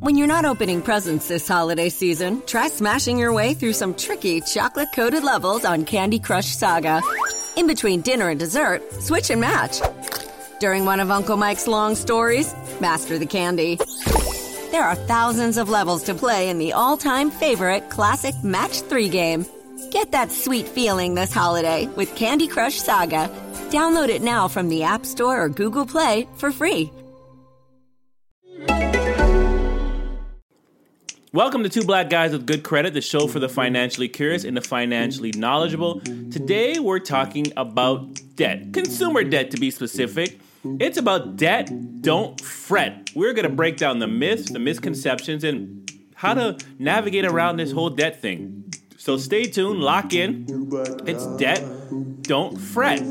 When you're not opening presents this holiday season, try smashing your way through some tricky chocolate coated levels on Candy Crush Saga. In between dinner and dessert, switch and match. During one of Uncle Mike's long stories, master the candy. There are thousands of levels to play in the all time favorite classic Match 3 game. Get that sweet feeling this holiday with Candy Crush Saga. Download it now from the App Store or Google Play for free. Welcome to Two Black Guys with Good Credit, the show for the financially curious and the financially knowledgeable. Today we're talking about debt, consumer debt to be specific. It's about debt, don't fret. We're going to break down the myths, the misconceptions, and how to navigate around this whole debt thing. So stay tuned, lock in. It's debt, don't fret.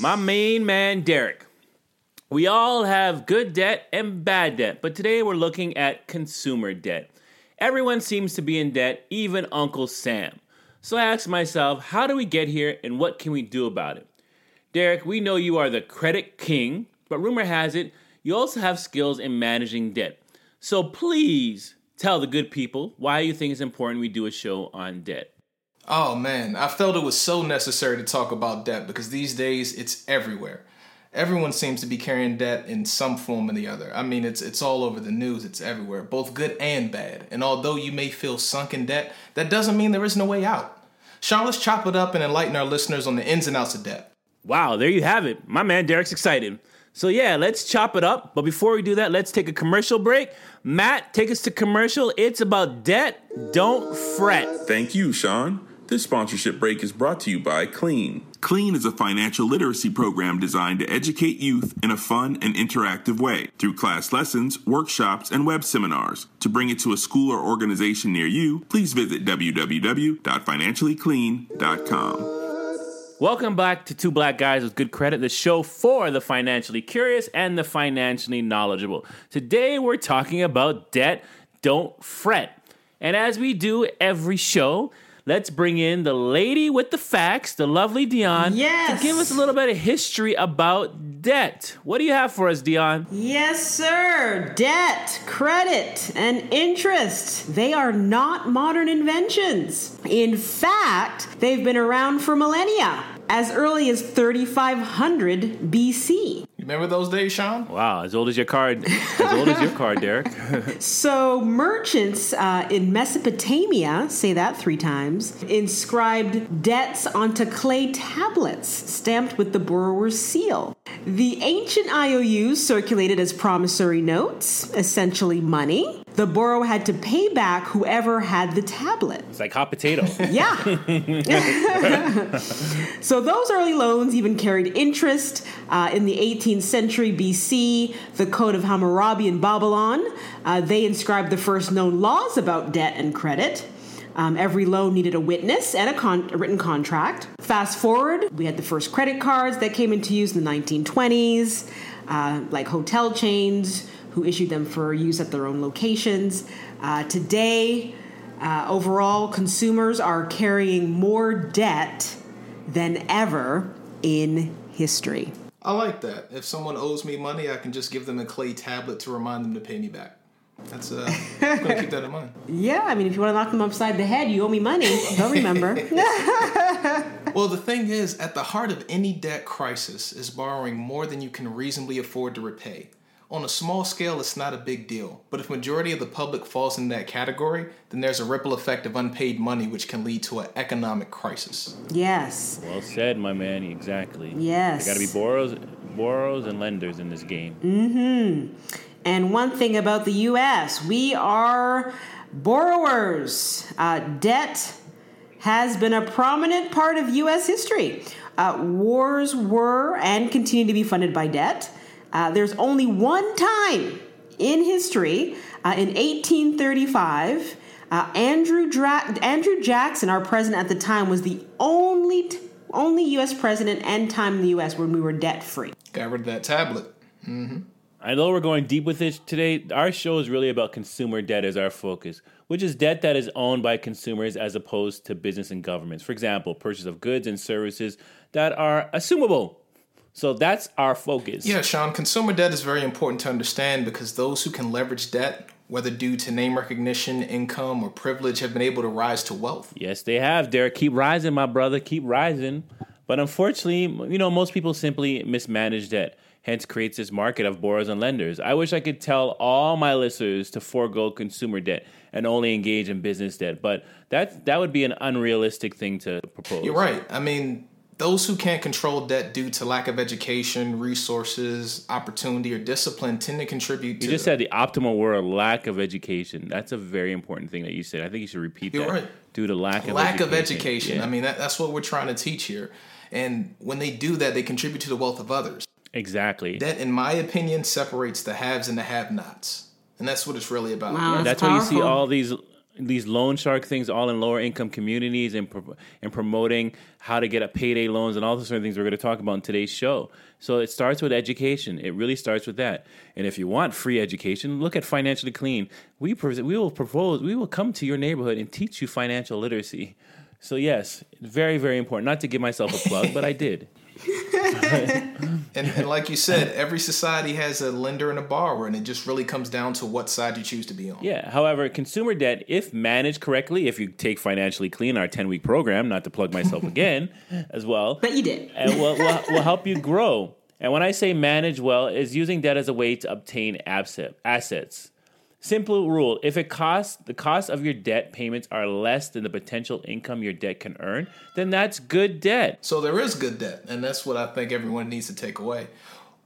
My main man, Derek. We all have good debt and bad debt, but today we're looking at consumer debt. Everyone seems to be in debt, even Uncle Sam. So I asked myself, how do we get here and what can we do about it? Derek, we know you are the credit king, but rumor has it you also have skills in managing debt. So please tell the good people why you think it's important we do a show on debt. Oh man, I felt it was so necessary to talk about debt because these days it's everywhere everyone seems to be carrying debt in some form or the other. I mean, it's it's all over the news, it's everywhere, both good and bad. And although you may feel sunk in debt, that doesn't mean there is no way out. Sean, let's chop it up and enlighten our listeners on the ins and outs of debt. Wow, there you have it. My man Derek's excited. So yeah, let's chop it up. But before we do that, let's take a commercial break. Matt, take us to commercial. It's about debt. Don't fret. Thank you, Sean. This sponsorship break is brought to you by Clean. Clean is a financial literacy program designed to educate youth in a fun and interactive way through class lessons, workshops, and web seminars. To bring it to a school or organization near you, please visit www.financiallyclean.com. Welcome back to Two Black Guys with Good Credit, the show for the financially curious and the financially knowledgeable. Today we're talking about debt. Don't fret. And as we do every show, let's bring in the lady with the facts, the lovely Dion, yes. to give us a little bit of history about debt. What do you have for us, Dion? Yes, sir. Debt, credit, and interest. They are not modern inventions. In fact, they've been around for millennia, as early as 3500 BC. Remember those days, Sean? Wow, as old as your card, as old as your card, Derek. so merchants uh, in Mesopotamia, say that three times, inscribed debts onto clay tablets stamped with the borrower's seal. The ancient IOUs circulated as promissory notes, essentially money. The borrower had to pay back whoever had the tablet. It's like hot potato. Yeah. so those early loans even carried interest. Uh, in the 18th century BC, the Code of Hammurabi in Babylon, uh, they inscribed the first known laws about debt and credit. Um, every loan needed a witness and a, con- a, written contract. Fast forward, we had the first credit cards that came into use in the 1920s, uh, like hotel chains who issued them for use at their own locations. Uh, today, uh, overall, consumers are carrying more debt than ever in history. I like that. If someone owes me money, I can just give them a clay tablet to remind them to pay me back. That's uh, I'm gonna keep that in mind. Yeah, I mean, if you want to knock them upside the head, you owe me money. They'll remember. well, the thing is, at the heart of any debt crisis is borrowing more than you can reasonably afford to repay. On a small scale, it's not a big deal, but if majority of the public falls in that category, then there's a ripple effect of unpaid money which can lead to an economic crisis. Yes. Well said, my man. Exactly. Yes. There got to be borrows, borrows and lenders in this game. Mm-hmm. And one thing about the U.S., we are borrowers. Uh, debt has been a prominent part of U.S. history. Uh, wars were and continue to be funded by debt. Uh, there's only one time in history, uh, in 1835, uh, Andrew, Dra- Andrew Jackson, our president at the time, was the only t- only U.S. president and time in the U.S. when we were debt free. Got rid of that tablet. Mm-hmm. I know we're going deep with this today. Our show is really about consumer debt as our focus, which is debt that is owned by consumers as opposed to business and governments. For example, purchase of goods and services that are assumable So that's our focus. Yeah, Sean, consumer debt is very important to understand because those who can leverage debt, whether due to name recognition, income, or privilege, have been able to rise to wealth. Yes, they have, Derek. Keep rising, my brother. Keep rising. But unfortunately, you know, most people simply mismanage debt, hence creates this market of borrowers and lenders. I wish I could tell all my listeners to forego consumer debt and only engage in business debt, but that that would be an unrealistic thing to propose. You're right. I mean, those who can't control debt due to lack of education, resources, opportunity, or discipline tend to contribute to. You just said the optimal word, lack of education. That's a very important thing that you said. I think you should repeat You're that. right. Due to lack of lack education. of education. Yeah. I mean, that, that's what we're trying to teach here. And when they do that, they contribute to the wealth of others. exactly. Debt, in my opinion, separates the haves and the have-nots, and that's what it's really about. Wow. That's That's why you see all these these loan shark things all in lower income communities and pro- and promoting how to get a payday loans and all the sort of things we're going to talk about in today's show. So it starts with education. It really starts with that. And if you want free education, look at Financially Clean. We pres we will propose we will come to your neighborhood and teach you financial literacy. So yes, very very important. Not to give myself a plug, but I did. And, and like you said, every society has a lender and a borrower, and it just really comes down to what side you choose to be on. Yeah. However, consumer debt, if managed correctly, if you take Financially Clean, our 10 week program, not to plug myself again as well, But you did. and will, will, will help you grow. And when I say manage well, is using debt as a way to obtain asset, assets. Simple rule: if it costs the cost of your debt payments are less than the potential income your debt can earn, then that's good debt. So there is good debt, and that's what I think everyone needs to take away.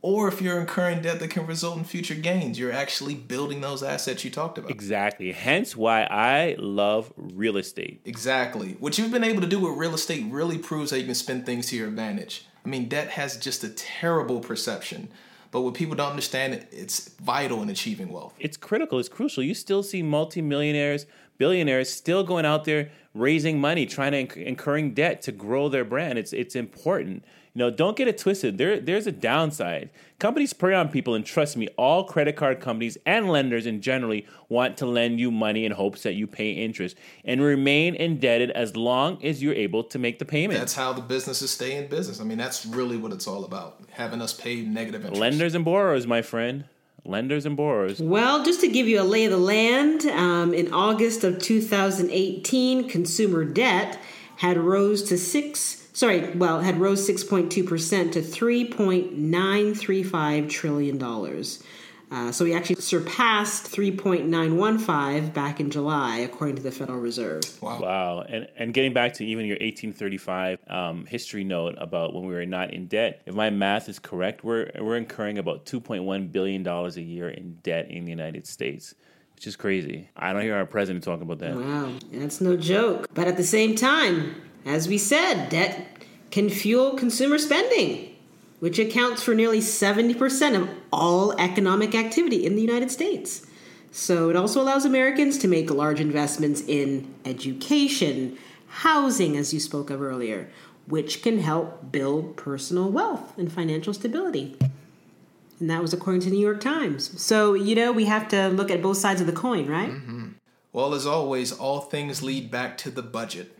Or if you're incurring debt that can result in future gains, you're actually building those assets you talked about. Exactly. Hence why I love real estate. Exactly. What you've been able to do with real estate really proves that you can spend things to your advantage. I mean, debt has just a terrible perception, but what people don't understand, it's vital in achieving wealth. it's critical. It's crucial. You still see multimillionaires, billionaires still going out there raising money, trying to inc- incurring debt to grow their brand. It's it's important. You know, don't get it twisted. There there's a downside. Companies prey on people, and trust me, all credit card companies and lenders in generally want to lend you money in hopes that you pay interest and remain indebted as long as you're able to make the payment. That's how the businesses stay in business. I mean, that's really what it's all about having us pay negative interest. Lenders and borrowers, my friend. Lenders and borrowers. Well, just to give you a lay of the land, um, in August of 2018, consumer debt had rose to six. Sorry, well, had rose 6.2 percent to 3.935 trillion dollars. Uh, so we actually surpassed 3.915 back in July, according to the Federal Reserve. Wow. Wow. And and getting back to even your 1835 um, history note about when we were not in debt, if my math is correct, we're we're incurring about 2.1 billion dollars a year in debt in the United States, which is crazy. I don't hear our president talking about that. Wow, that's no joke. But at the same time, as we said, debt can fuel consumer spending, which accounts for nearly 70% of all economic activity in the United States. So it also allows Americans to make large investments in education, housing, as you spoke of earlier, which can help build personal wealth and financial stability. And that was according to the New York Times. So, you know, we have to look at both sides of the coin, right? Mm-hmm. Well, as always, all things lead back to the budget.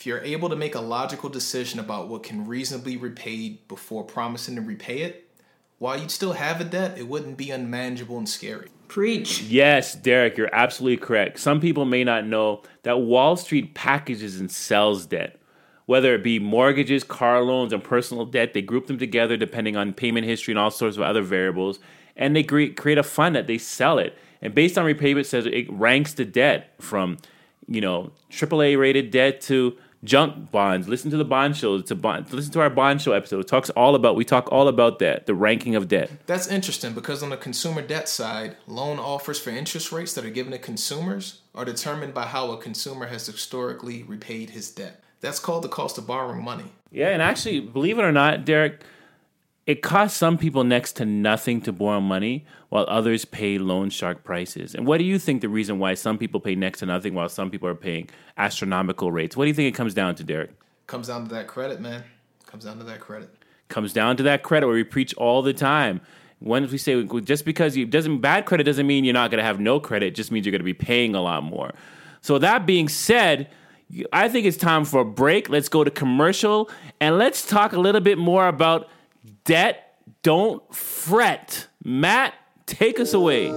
If you're able to make a logical decision about what can reasonably be repaid before promising to repay it, while you'd still have a debt, it wouldn't be unmanageable and scary. Preach. Yes, Derek, you're absolutely correct. Some people may not know that Wall Street packages and sells debt. Whether it be mortgages, car loans, and personal debt, they group them together depending on payment history and all sorts of other variables. And they create a fund that they sell it. And based on repayment, says it ranks the debt from, you know, AAA rated debt to junk bonds. Listen to the bond show. It's a bond. Listen to our bond show episode. It talks all about. We talk all about that. The ranking of debt. That's interesting because on the consumer debt side, loan offers for interest rates that are given to consumers are determined by how a consumer has historically repaid his debt. That's called the cost of borrowing money. Yeah, and actually, believe it or not, Derek, it costs some people next to nothing to borrow money while others pay loan shark prices. And what do you think the reason why some people pay next to nothing while some people are paying astronomical rates? What do you think it comes down to, Derek? Comes down to that credit, man. Comes down to that credit. Comes down to that credit where we preach all the time. Once we say just because you doesn't bad credit doesn't mean you're not going to have no credit, it just means you're going to be paying a lot more. So that being said, I think it's time for a break. Let's go to commercial and let's talk a little bit more about debt, don't fret. Matt, take us away.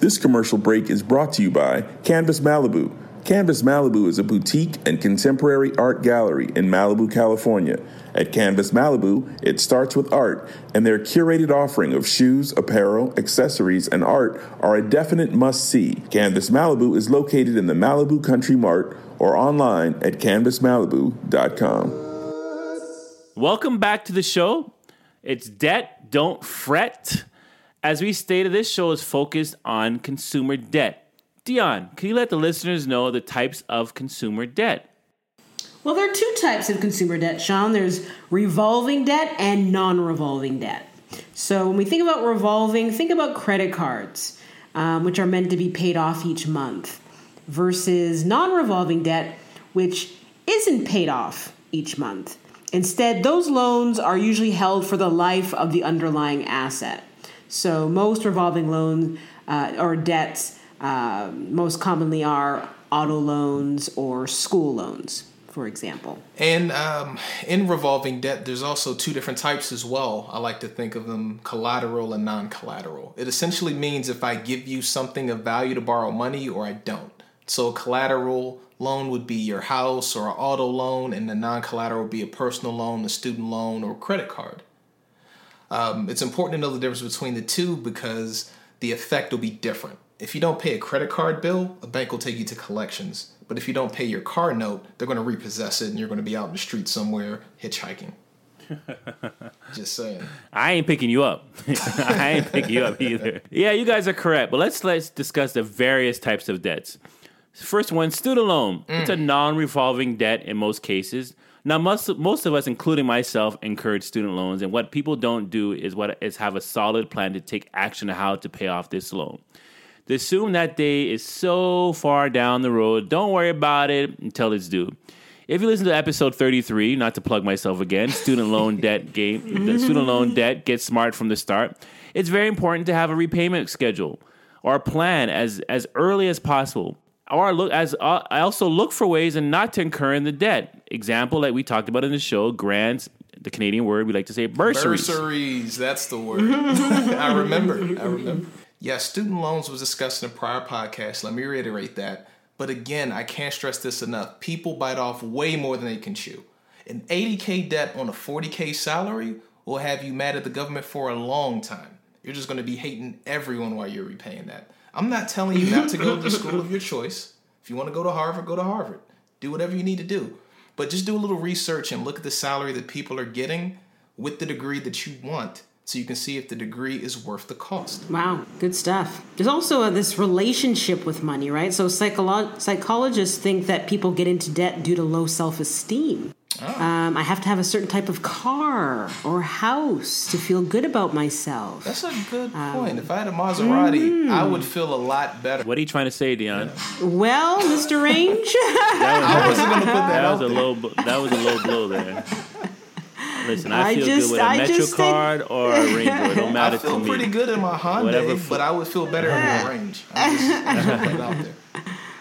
This commercial break is brought to you by Canvas Malibu. Canvas Malibu is a boutique and contemporary art gallery in Malibu, California. At Canvas Malibu, it starts with art, and their curated offering of shoes, apparel, accessories, and art are a definite must see. Canvas Malibu is located in the Malibu Country Mart or online at canvasmalibu.com. Welcome back to the show. It's Debt, Don't Fret. As we stated, this show is focused on consumer debt. Dion, can you let the listeners know the types of consumer debt? Well, there are two types of consumer debt, Sean. There's revolving debt and non revolving debt. So when we think about revolving, think about credit cards, um, which are meant to be paid off each month, versus non revolving debt, which isn't paid off each month. Instead, those loans are usually held for the life of the underlying asset. So most revolving loans uh, or debts uh, most commonly are auto loans or school loans, for example. And um, in revolving debt, there's also two different types as well. I like to think of them collateral and non collateral. It essentially means if I give you something of value to borrow money or I don't. So, collateral loan would be your house or an auto loan, and the non collateral would be a personal loan, a student loan, or credit card. Um, it's important to know the difference between the two because the effect will be different. If you don't pay a credit card bill, a bank will take you to collections. But if you don't pay your car note, they're going to repossess it and you're going to be out in the street somewhere hitchhiking. Just saying. I ain't picking you up. I ain't picking you up either. Yeah, you guys are correct. But let's let's discuss the various types of debts. First one, student loan. Mm. It's a non-revolving debt in most cases. Now, most most of us, including myself, encourage student loans, and what people don't do is what is have a solid plan to take action on how to pay off this loan. To assume that day is so far down the road, don't worry about it until it's due. If you listen to episode 33, not to plug myself again, student loan debt game, the student loan debt, get smart from the start. It's very important to have a repayment schedule or a plan as as early as possible or I look as uh, I also look for ways and not to incur in the debt. Example that we talked about in the show, grants, the Canadian word we like to say bursaries. Bursaries, that's the word. I remember. I remember. Yeah, student loans was discussed in a prior podcast. Let me reiterate that. But again, I can't stress this enough. People bite off way more than they can chew. An 80k debt on a 40k salary will have you mad at the government for a long time. You're just going to be hating everyone while you're repaying that. I'm not telling you not to go to the school of your choice. If you want to go to Harvard, go to Harvard. Do whatever you need to do. But just do a little research and look at the salary that people are getting with the degree that you want so you can see if the degree is worth the cost. Wow, good stuff. There's also a, this relationship with money, right? So psycholo- psychologists think that people get into debt due to low self esteem. Oh. Ah. Uh, Um, I have to have a certain type of car or house to feel good about myself. That's a good um, point. If I had a Maserati, mm. I would feel a lot better. What are you trying to say, Dion? Well, Mr. Range, that was, I wasn't going to put that. That was a low. That was a low blow there. Listen, I, I feel just, good with a I Metro card think... or a Range Rover. Don't matter to me. I feel pretty good in my Honda, Whatever. but I would feel better in a Range. I'm just, I'm just put it out there.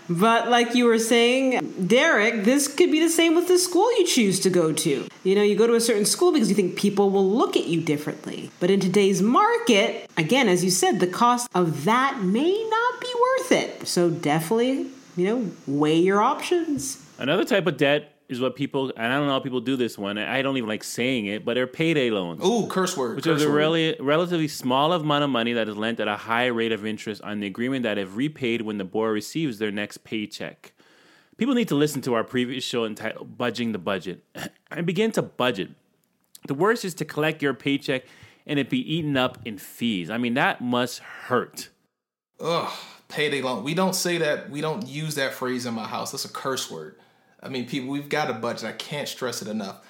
But like you were saying, Derek, this could be the same with the school you choose to go to. You know, you go to a certain school because you think people will look at you differently. But in today's market, again, as you said, the cost of that may not be worth it. So definitely, you know, weigh your options. Another type of debt is what people and I don't know how people do this one. I don't even like saying it, but they're payday loans. Ooh, curse word. Which curse is a really relatively small amount of money that is lent at a high rate of interest on the agreement that if repaid when the borrower receives their next paycheck. People need to listen to our previous show entitled Budging the Budget and begin to budget. The worst is to collect your paycheck and it be eaten up in fees. I mean, that must hurt. Ugh, payday loan. We don't say that. We don't use that phrase in my house. That's a curse word. I mean, people, we've got a budget. I can't stress it enough.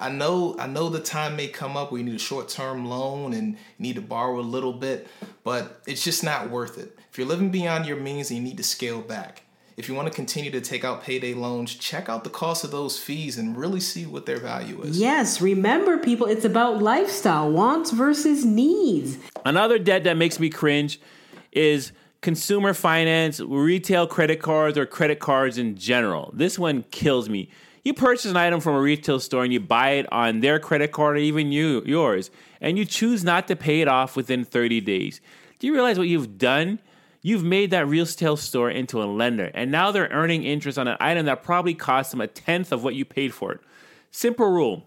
I know, I know the time may come up where you need a short-term loan and you need to borrow a little bit, but it's just not worth it. If you're living beyond your means and you need to scale back, if you want to continue to take out payday loans, check out the cost of those fees and really see what their value is. Yes, remember, people, it's about lifestyle, wants versus needs. Another debt that makes me cringe is consumer finance, retail credit cards, or credit cards in general. This one kills me. You purchase an item from a retail store and you buy it on their credit card or even you yours, and you choose not to pay it off within 30 days. Do you realize what you've done? You've made that retail store into a lender, and now they're earning interest on an item that probably cost them a tenth of what you paid for it. Simple rule: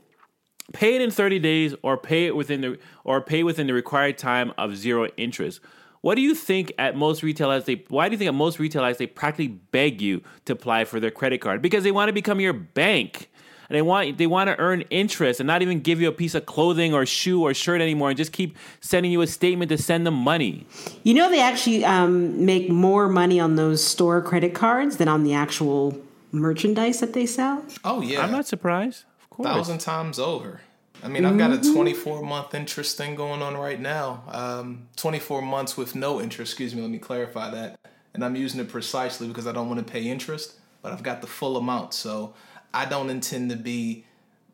pay it in 30 days, or pay it within the or pay within the required time of zero interest. What do you think at most retailers they why do you think at most retailers they practically beg you to apply for their credit card? Because they want to become your bank. And they want they want to earn interest and not even give you a piece of clothing or shoe or shirt anymore and just keep sending you a statement to send them money. You know they actually um, make more money on those store credit cards than on the actual merchandise that they sell. Oh yeah, I'm not surprised. Of course. thousand times over. I mean, I've got a 24 month interest thing going on right now. Um, 24 months with no interest. Excuse me. Let me clarify that. And I'm using it precisely because I don't want to pay interest, but I've got the full amount. So I don't intend to be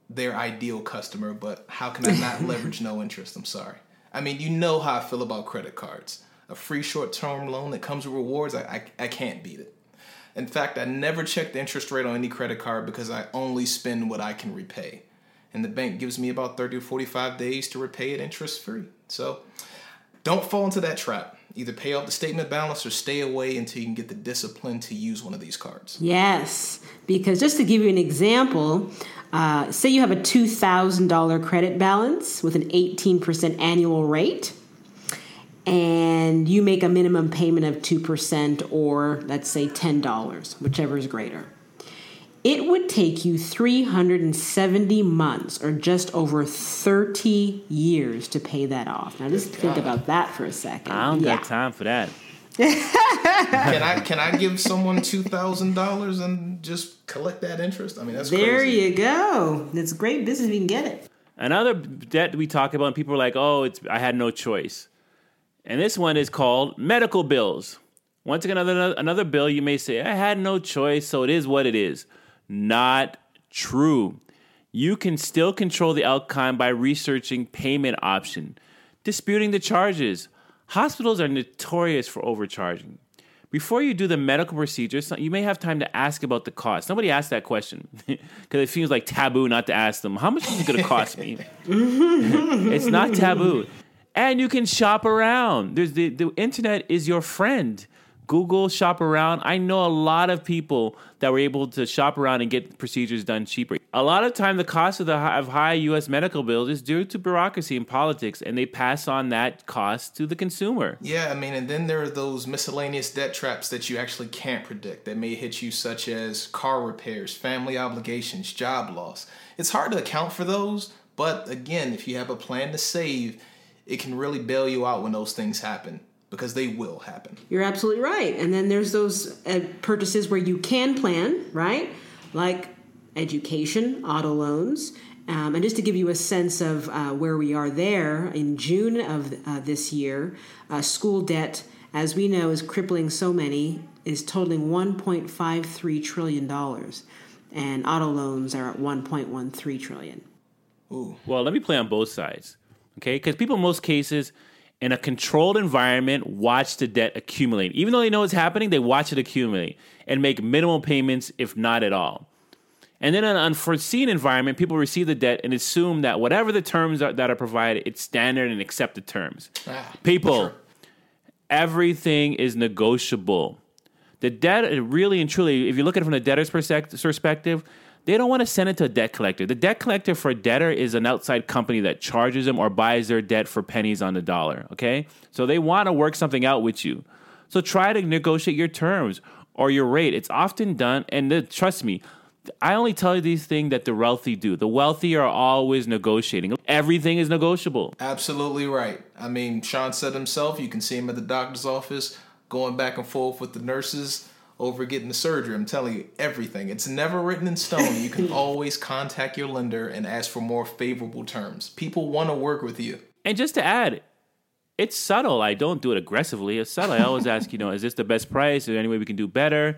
their ideal customer. But how can I not leverage no interest? I'm sorry. I mean, you know how I feel about credit cards. A free short term loan that comes with rewards, I, I, I can't beat it. In fact, I never check the interest rate on any credit card because I only spend what I can repay and the bank gives me about 30 or 45 days to repay it interest free. So don't fall into that trap. Either pay off the statement balance or stay away until you can get the discipline to use one of these cards. Yes, because just to give you an example, uh, say you have a $2,000 credit balance with an 18% annual rate, and you make a minimum payment of 2% or let's say $10, whichever is greater. It would take you 370 months or just over 30 years to pay that off. Now, just think about that for a second. I don't got time for that. can I can I give someone two thousand dollars and just collect that interest? I mean, that's there crazy. you go. It's great business if you can get it. Another debt we talk about, and people are like, "Oh, it's I had no choice," and this one is called medical bills. Once again, another another bill you may say, "I had no choice, so it is what it is." Not true. You can still control the outcome by researching payment option, disputing the charges. Hospitals are notorious for overcharging. Before you do the medical procedures, you may have time to ask about the cost. Nobody asked that question because it feels like taboo not to ask them. How much is it going to cost me? it's not taboo. And you can shop around. There's the, the internet is your friend. Google shop around. I know a lot of people that were able to shop around and get procedures done cheaper. A lot of time, the cost of the of high U.S. medical bills is due to bureaucracy and politics, and they pass on that cost to the consumer. Yeah, I mean, and then there are those miscellaneous debt traps that you actually can't predict that may hit you, such as car repairs, family obligations, job loss. It's hard to account for those, but again, if you have a plan to save, it can really bail you out when those things happen because they will happen. You're absolutely right. And then there's those uh, purchases where you can plan, right? Like education, auto loans. Um, and just to give you a sense of uh, where we are there, in June of uh, this year, uh, school debt, as we know, is crippling so many, is totaling $1.53 trillion. And auto loans are at 1.13 trillion. Ooh. Well, let me play on both sides, okay? Because people, in most cases, in a controlled environment, watch the debt accumulate. Even though they know it's happening, they watch it accumulate and make minimal payments, if not at all. And then in an unforeseen environment, people receive the debt and assume that whatever the terms are, that are provided, it's standard and accepted terms. Ah, people, sure. everything is negotiable. The debt, really and truly, if you look at it from the debtor's perspective, they don't want to send it to a debt collector. The debt collector for a debtor is an outside company that charges them or buys their debt for pennies on the dollar. Okay? So they want to work something out with you. So try to negotiate your terms or your rate. It's often done, and the, trust me, I only tell you these things that the wealthy do. The wealthy are always negotiating. Everything is negotiable. Absolutely right. I mean, Sean said himself, you can see him at the doctor's office going back and forth with the nurses over getting the surgery. I'm telling you everything. It's never written in stone. You can always contact your lender and ask for more favorable terms. People want to work with you. And just to add, it's subtle. I don't do it aggressively. It's subtle. I always ask, you know, is this the best price? Is there any way we can do better?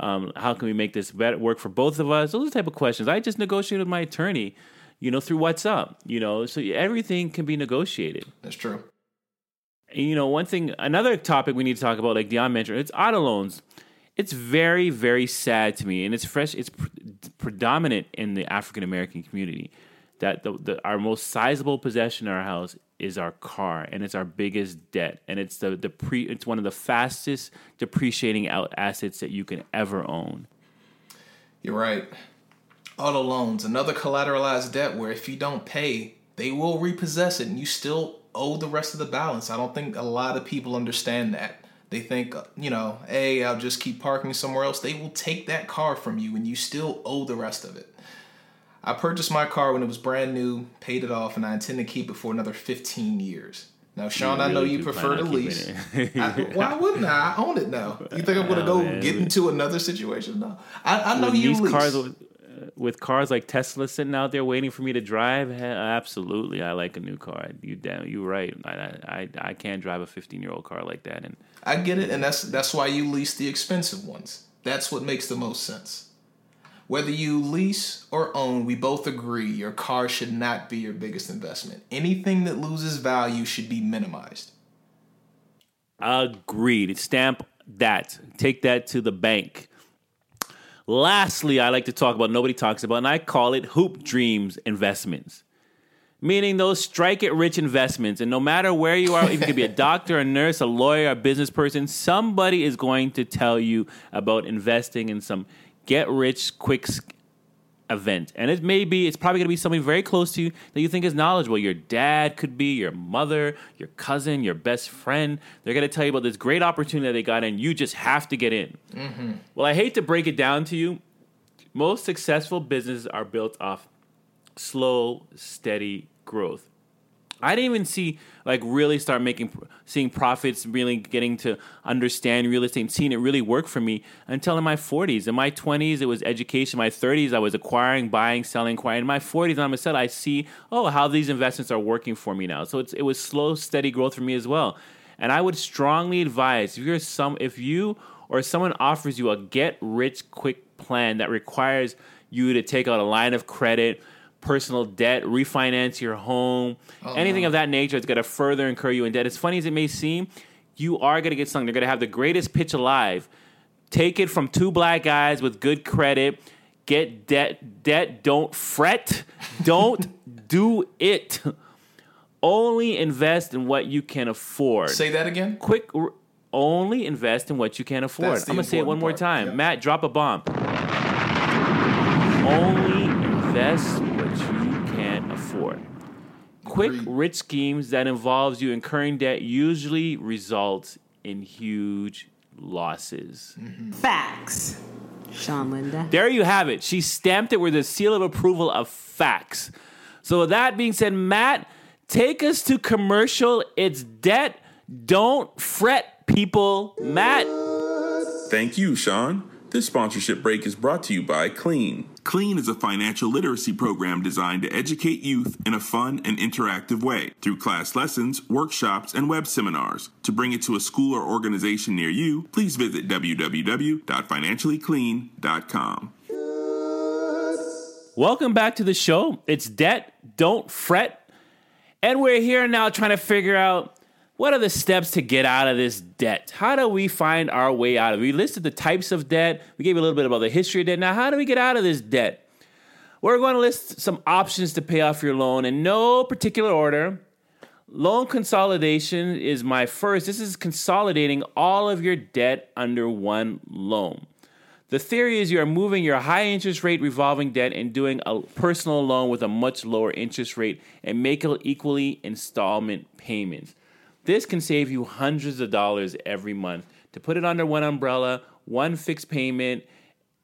Um, how can we make this better work for both of us? Those are the type of questions. I just negotiate with my attorney, you know, through WhatsApp, you know, so everything can be negotiated. That's true. And, you know, one thing, another topic we need to talk about, like Dion mentioned, it's auto loans. It's very, very sad to me, and it's fresh. It's pr- predominant in the African American community. That the, the our most sizable possession in our house is our car, and it's our biggest debt, and it's the the pre it's one of the fastest depreciating out assets that you can ever own. You're right. Auto loans, another collateralized debt where if you don't pay, they will repossess it, and you still owe the rest of the balance. I don't think a lot of people understand that. They think, you know, hey, I'll just keep parking somewhere else. They will take that car from you, and you still owe the rest of it. I purchased my car when it was brand new, paid it off, and I intend to keep it for another 15 years. Now, Sean, I know you prefer to lease. I, why wouldn't I? I own it now. You think I'm going to go oh, man. get into another situation? No. I, I know With you lease. cars with, cars like Tesla sitting out there waiting for me to drive, absolutely, I like a new car. You damn, you right. I I I can't drive a 15 year old car like that, and I get it, and that's that's why you lease the expensive ones. That's what makes the most sense. Whether you lease or own, we both agree your car should not be your biggest investment. Anything that loses value should be minimized. Agreed. Stamp that. Take that to the bank. Lastly, I like to talk about nobody talks about, and I call it hoop dreams investments. Meaning those strike it rich investments. And no matter where you are, if you could be a doctor, a nurse, a lawyer, a business person, somebody is going to tell you about investing in some get rich quick event. And it may be, it's probably going to be somebody very close to you that you think is knowledgeable. Your dad could be, your mother, your cousin, your best friend. They're going to tell you about this great opportunity that they got in. You just have to get in. Mm-hmm. Well, I hate to break it down to you. Most successful businesses are built off slow, steady growth. I didn't even see like really start making seeing profits, really getting to understand real estate and seeing it really work for me until in my 40s. In my 20s, it was education. In my 30s, I was acquiring, buying, selling, acquiring. In my 40s, I'm i see oh how these investments are working for me now. So it's it was slow, steady growth for me as well. And I would strongly advise if you're some if you or someone offers you a get rich quick plan that requires you to take out a line of credit personal debt, refinance your home, oh, anything of that nature. It's going to further incur you in debt. As funny as it may seem, you are going to get stung. They're going to have the greatest pitch alive. Take it from two black guys with good credit. Get debt. Debt. Don't fret. Don't do it. Only invest in what you can afford. Say that again. Quick. Only invest in what you can afford. I'm gonna say it one important more time. Yeah. Matt, drop a bomb. Only invest what you can afford. Quick, Agreed. rich schemes that involves you incurring debt usually results in huge losses. Mm-hmm. Facts. Sean Linda. There you have it. She stamped it with a seal of approval of facts. So with that being said, Matt, take us to commercial. It's debt. Don't fret, people. Matt. Thank you, Sean. This sponsorship break is brought to you by Clean. Clean is a financial literacy program designed to educate youth in a fun and interactive way through class lessons, workshops, and web seminars. To bring it to a school or organization near you, please visit www.financiallyclean.com. Welcome back to the show. It's debt. Don't fret. And we're here now trying to figure out what are the steps to get out of this debt? How do we find our way out of it? We listed the types of debt. We gave you a little bit about the history of debt. Now, how do we get out of this debt? We're going to list some options to pay off your loan in no particular order. Loan consolidation is my first. This is consolidating all of your debt under one loan. The theory is you are moving your high interest rate revolving debt and doing a personal loan with a much lower interest rate and make equally installment payments. This can save you hundreds of dollars every month to put it under one umbrella, one fixed payment,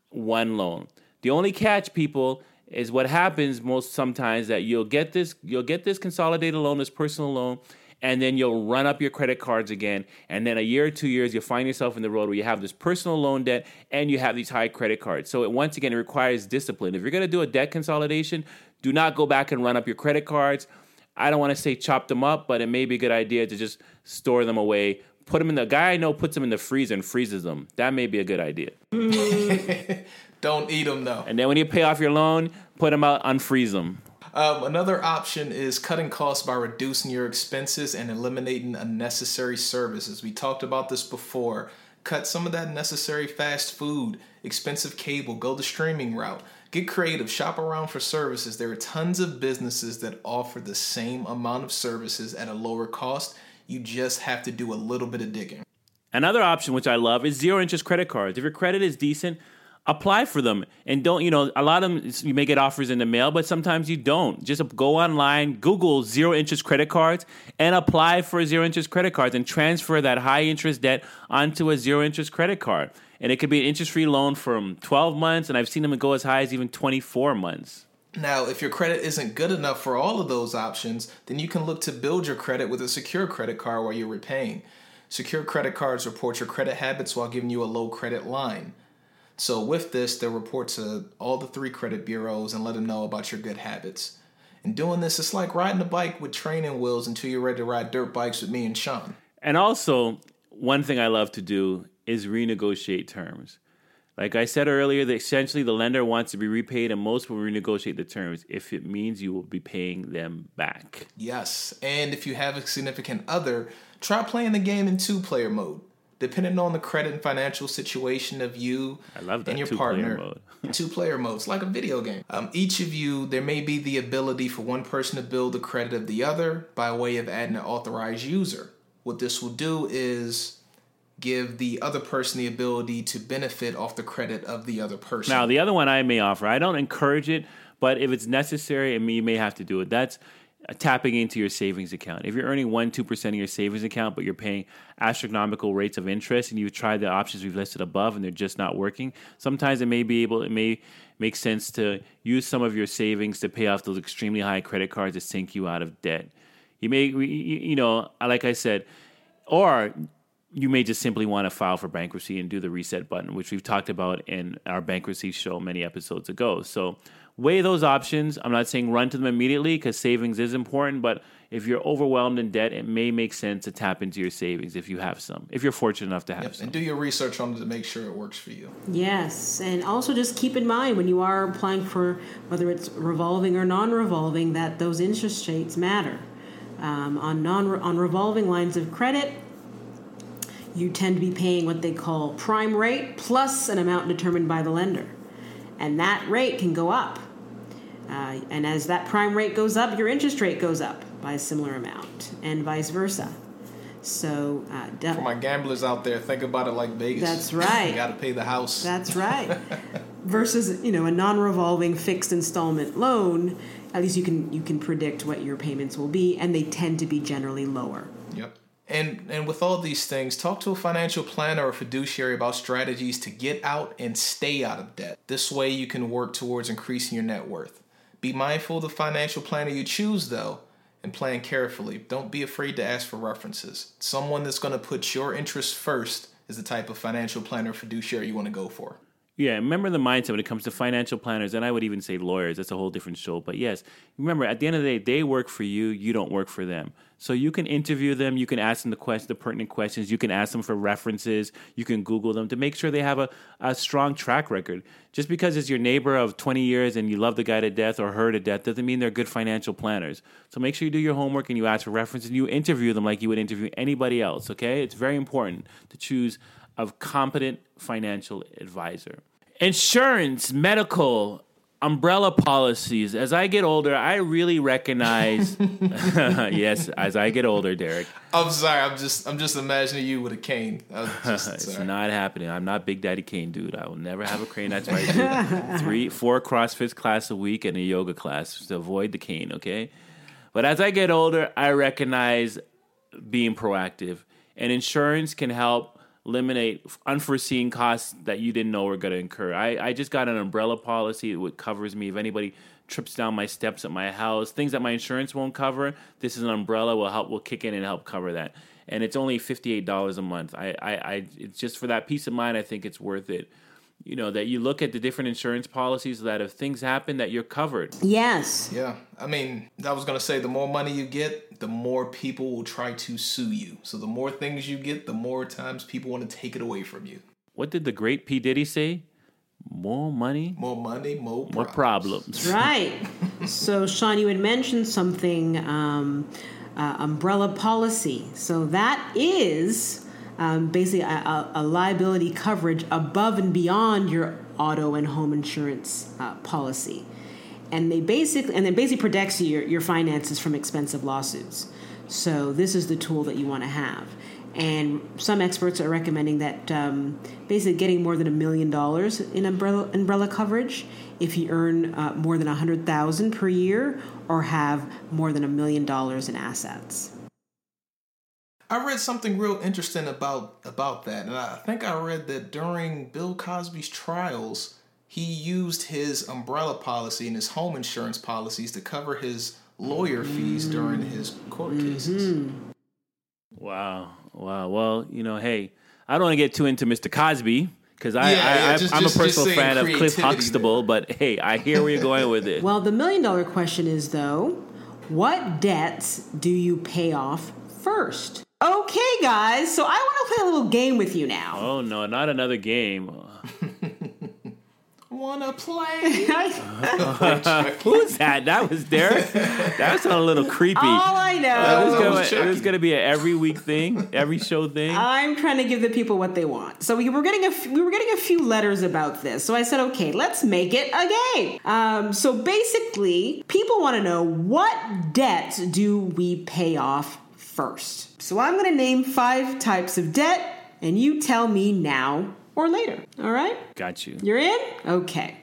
one loan. The only catch, people, is what happens most sometimes that you'll get this you'll get this consolidated loan, this personal loan, and then you'll run up your credit cards again, and then a year or two years you'll find yourself in the road where you have this personal loan debt and you have these high credit cards. So it once again it requires discipline. If you're gonna do a debt consolidation, do not go back and run up your credit cards. I don't want to say chop them up, but it may be a good idea to just store them away. Put them in the guy I know puts them in the freezer and freezes them. That may be a good idea. Don't eat them though. And then when you pay off your loan, put them out, unfreeze them. Um, another option is cutting costs by reducing your expenses and eliminating unnecessary services. We talked about this before. Cut some of that necessary fast food, expensive cable, go the streaming route. Get creative, shop around for services. There are tons of businesses that offer the same amount of services at a lower cost. You just have to do a little bit of digging. Another option, which I love, is zero interest credit cards. If your credit is decent, apply for them and don't you know a lot of them you may get offers in the mail but sometimes you don't just go online google zero interest credit cards and apply for zero interest credit cards and transfer that high interest debt onto a zero interest credit card and it could be an interest free loan from 12 months and i've seen them go as high as even 24 months now, if your credit isn't good enough for all of those options, then you can look to build your credit with a secure credit card while you're repaying. Secure credit cards report your credit habits while giving you a low credit line. So with this, they'll report to all the three credit bureaus and let them know about your good habits. And doing this, it's like riding a bike with training wheels until you're ready to ride dirt bikes with me and Sean. And also, one thing I love to do is renegotiate terms. Like I said earlier, that essentially the lender wants to be repaid, and most will renegotiate the terms if it means you will be paying them back. Yes, and if you have a significant other, try playing the game in two player mode depending on the credit and financial situation of you and your partner. Mode. two player mode. It's like a video game. Um, each of you, there may be the ability for one person to build the credit of the other by way of adding an authorized user. What this will do is give the other person the ability to benefit off the credit of the other person. Now, the other one I may offer, I don't encourage it, but if it's necessary, and you may have to do it. That's tapping into your savings account. If you're earning 1 2% of your savings account, but you're paying astronomical rates of interest and you've tried the options we've listed above and they're just not working, sometimes it may be able, it may make sense to use some of your savings to pay off those extremely high credit cards that sink you out of debt. You may, you know, like I said, or you may just simply want to file for bankruptcy and do the reset button, which we've talked about in our bankruptcy show many episodes ago. So, weigh those options. I'm not saying run to them immediately because savings is important, but if you're overwhelmed in debt, it may make sense to tap into your savings if you have some, if you're fortunate enough to have yep, some. And do your research on it to make sure it works for you. Yes, and also just keep in mind when you are applying for whether it's revolving or non revolving that those interest rates matter. Um, on non on revolving lines of credit, you tend to be paying what they call prime rate plus an amount determined by the lender. And that rate can go up uh, and as that prime rate goes up, your interest rate goes up by a similar amount, and vice versa. So, uh, for my gamblers out there, think about it like Vegas. That's right. you got to pay the house. That's right. Versus, you know, a non-revolving fixed installment loan. At least you can you can predict what your payments will be, and they tend to be generally lower. Yep. And and with all these things, talk to a financial planner or fiduciary about strategies to get out and stay out of debt. This way, you can work towards increasing your net worth. Be mindful of the financial planner you choose, though, and plan carefully. Don't be afraid to ask for references. Someone that's going to put your interests first is the type of financial planner fiduciary you want to go for. Yeah, remember the mindset when it comes to financial planners, and I would even say lawyers. That's a whole different show. But yes, remember at the end of the day, they work for you. You don't work for them. So you can interview them. You can ask them the question, the pertinent questions. You can ask them for references. You can Google them to make sure they have a, a strong track record. Just because it's your neighbor of 20 years and you love the guy to death or her to death doesn't mean they're good financial planners. So make sure you do your homework and you ask for references and you interview them like you would interview anybody else. Okay, it's very important to choose a competent financial advisor. Insurance, medical, umbrella policies. As I get older, I really recognize. yes, as I get older, Derek. I'm sorry. I'm just. I'm just imagining you with a cane. Just, it's not happening. I'm not Big Daddy Kane, dude. I will never have a cane. That's why I do three, four CrossFit class a week and a yoga class to avoid the cane. Okay, but as I get older, I recognize being proactive, and insurance can help eliminate unforeseen costs that you didn't know were going to incur. I, I just got an umbrella policy that covers me if anybody trips down my steps at my house, things that my insurance won't cover. This is an umbrella will help will kick in and help cover that. And it's only fifty eight dollars a month. I, I, I it's just for that peace of mind. I think it's worth it you know that you look at the different insurance policies that if things happen that you're covered. Yes. Yeah. I mean i was going to say the more money you get the more people will try to sue you. So the more things you get the more times people want to take it away from you. What did the great p. Diddy say? More money more money more more problems, problems. right. So sean you had mentioned something um, uh, umbrella policy. So that is um, basically a, a, liability coverage above and beyond your auto and home insurance uh, policy. And they basically and it basically protects your, your finances from expensive lawsuits. So this is the tool that you want to have. And some experts are recommending that um, basically getting more than a million dollars in umbrella, umbrella coverage if you earn uh, more than a hundred thousand per year or have more than a million dollars in assets. I read something real interesting about about that, and I think I read that during Bill Cosby's trials, he used his umbrella policy and his home insurance policies to cover his lawyer fees during his court cases. Mm-hmm. Wow, wow. Well, you know, hey, I don't want to get too into Mr. Cosby because I, yeah, I, am a personal fan of Cliff Huxtable, there. but hey, I hear where you're going with it. Well, the million dollar question is though, what debts do you pay off first? Okay, guys, so I want to play a little game with you now. Oh no, not another game. Wanna play? Who's that? That was Derek. That sounded a little creepy. All I know. it, was gonna, it was gonna be an every week thing, every show thing. I'm trying to give the people what they want. So we were getting a we were getting a few letters about this. So I said, okay, let's make it a game. Um, so basically, people want to know what debts do we pay off first. So I'm going to name five types of debt, and you tell me now or later. All right? Got you. You're in? Okay.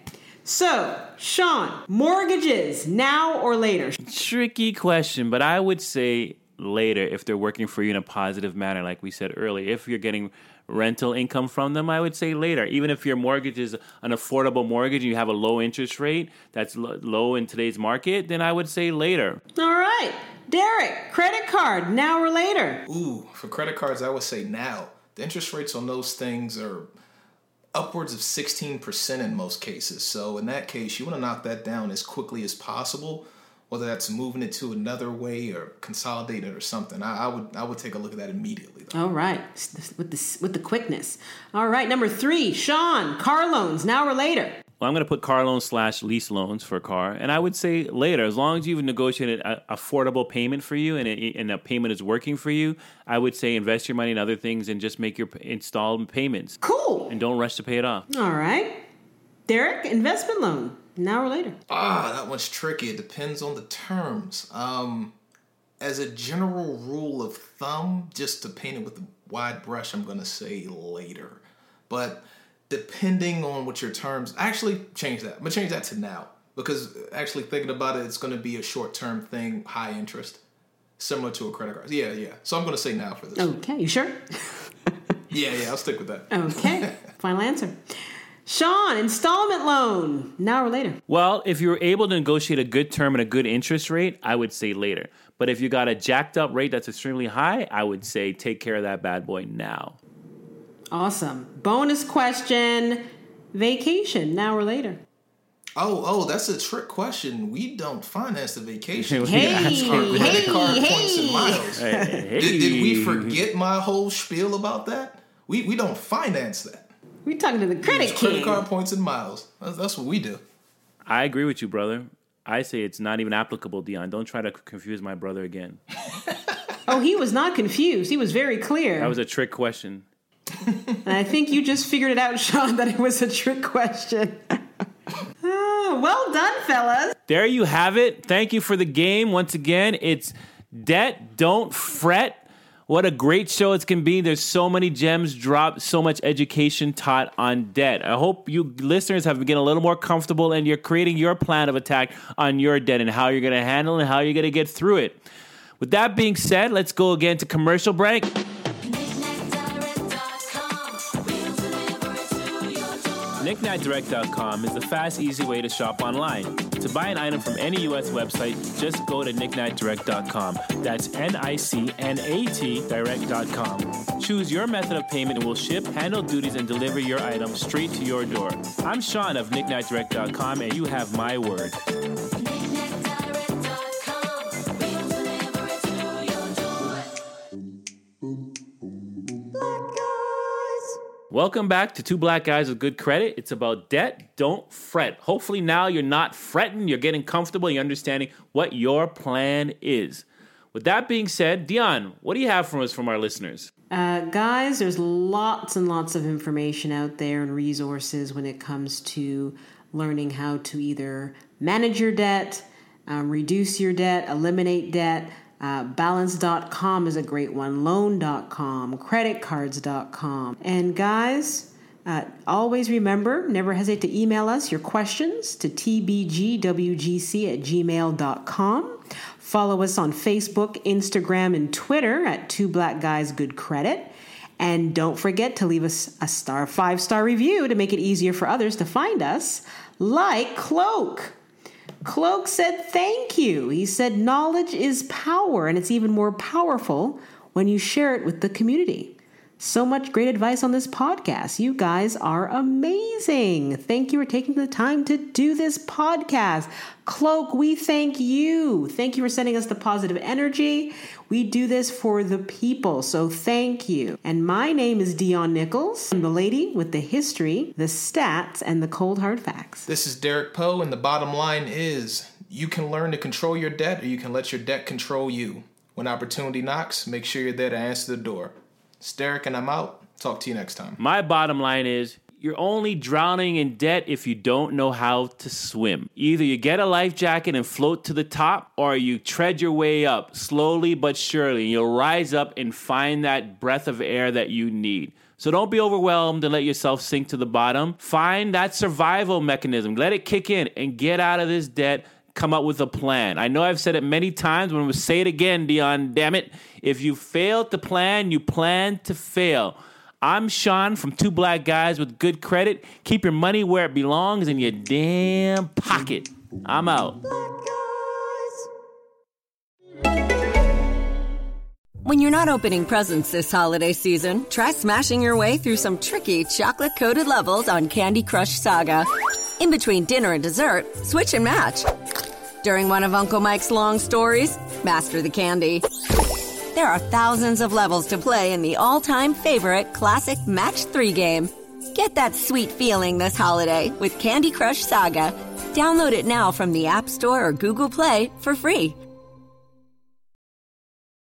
So, Sean, mortgages now or later? Tricky question, but I would say later if they're working for you in a positive manner, like we said earlier. If you're getting rental income from them, I would say later. Even if your mortgage is an affordable mortgage and you have a low interest rate that's low in today's market, then I would say later. All right. Derek, credit card, now or later? Ooh, for credit cards, I would say now. The interest rates on those things are upwards of 16% in most cases. So, in that case, you want to knock that down as quickly as possible, whether that's moving it to another way or consolidating it or something. I, I would I would take a look at that immediately. Though. All right, with the, with the quickness. All right, number three, Sean, car loans, now or later? well, I'm going to put car loans slash lease loans for a car. And I would say later, as long as you've negotiated an affordable payment for you and, it, and a payment is working for you, I would say invest your money in other things and just make your installment payments. Cool. And don't rush to pay it off. All right. Derek, investment loan, now or later? Ah, that one's tricky. It depends on the terms. Um, as a general rule of thumb, just to paint it with a wide brush, I'm going to say later. But depending on what your terms actually change that. I'm gonna change that to now because actually thinking about it, it's gonna be a short term thing, high interest, similar to a credit card. Yeah, yeah. So I'm gonna say now for this. Okay, you sure? yeah, yeah. I'll stick with that. Okay, final answer. Sean, installment loan, now or later? Well, if you're able to negotiate a good term and a good interest rate, I would say later. But if you got a jacked up rate that's extremely high, I would say take care of that bad boy now. Awesome. Bonus question vacation now or later? Oh, oh, that's a trick question. We don't finance the vacation. hey, hey, credit card hey. points and miles. Hey, did, did, we forget my whole spiel about that? We we don't finance that. We talking to the credit Credit card points and miles. That's, that's what we do. I agree with you, brother. I say it's not even applicable, Dion. Don't try to confuse my brother again. oh, he was not confused. He was very clear. That was a trick question and I think you just figured it out, Sean, that it was a trick question. ah, well done, fellas. There you have it. Thank you for the game. Once again, it's Debt Don't Fret. What a great show it's can be. There's so many gems dropped, so much education taught on debt. I hope you listeners have been a little more comfortable and you're creating your plan of attack on your debt and how you're going to handle and how you're going to get through it. With that being said, let's go again to commercial break. KnickKnackDirect.com is the fast, easy way to shop online. To buy an item from any U.S. website, just go to KnickKnackDirect.com. That's N-I-C-N-A-T Direct.com. Choose your method of payment and we'll ship, handle duties, and deliver your item straight to your door. I'm Sean of KnickKnackDirect.com, and you have my word. Welcome back to Two Black Guys with Good Credit. It's about debt. Don't fret. Hopefully, now you're not fretting, you're getting comfortable, you're understanding what your plan is. With that being said, Dion, what do you have from us from our listeners? Uh, guys, there's lots and lots of information out there and resources when it comes to learning how to either manage your debt, um, reduce your debt, eliminate debt. Uh, balance.com is a great one, loan.com, creditcards.com. And guys, uh, always remember, never hesitate to email us your questions to tbgwgc at gmail.com. Follow us on Facebook, Instagram, and Twitter at Two Black Guys Good Credit. And don't forget to leave us a star five star review to make it easier for others to find us, like Cloak. Cloak said thank you. He said knowledge is power, and it's even more powerful when you share it with the community. So much great advice on this podcast. You guys are amazing. Thank you for taking the time to do this podcast. Cloak, we thank you. Thank you for sending us the positive energy. We do this for the people, so thank you. And my name is Dion Nichols. I'm the lady with the history, the stats, and the cold hard facts. This is Derek Poe, and the bottom line is you can learn to control your debt or you can let your debt control you. When opportunity knocks, make sure you're there to answer the door. It's Derek, and I'm out. Talk to you next time. My bottom line is you're only drowning in debt if you don't know how to swim. Either you get a life jacket and float to the top, or you tread your way up slowly but surely. And you'll rise up and find that breath of air that you need. So don't be overwhelmed and let yourself sink to the bottom. Find that survival mechanism, let it kick in, and get out of this debt come up with a plan. I know I've said it many times, but I'm say it again, Dion. Damn it. If you fail to plan, you plan to fail. I'm Sean from Two Black Guys with Good Credit. Keep your money where it belongs in your damn pocket. I'm out. When you're not opening presents this holiday season, try smashing your way through some tricky chocolate coated levels on Candy Crush Saga. In between dinner and dessert, switch and match. During one of Uncle Mike's long stories, master the candy. There are thousands of levels to play in the all time favorite classic Match 3 game. Get that sweet feeling this holiday with Candy Crush Saga. Download it now from the App Store or Google Play for free.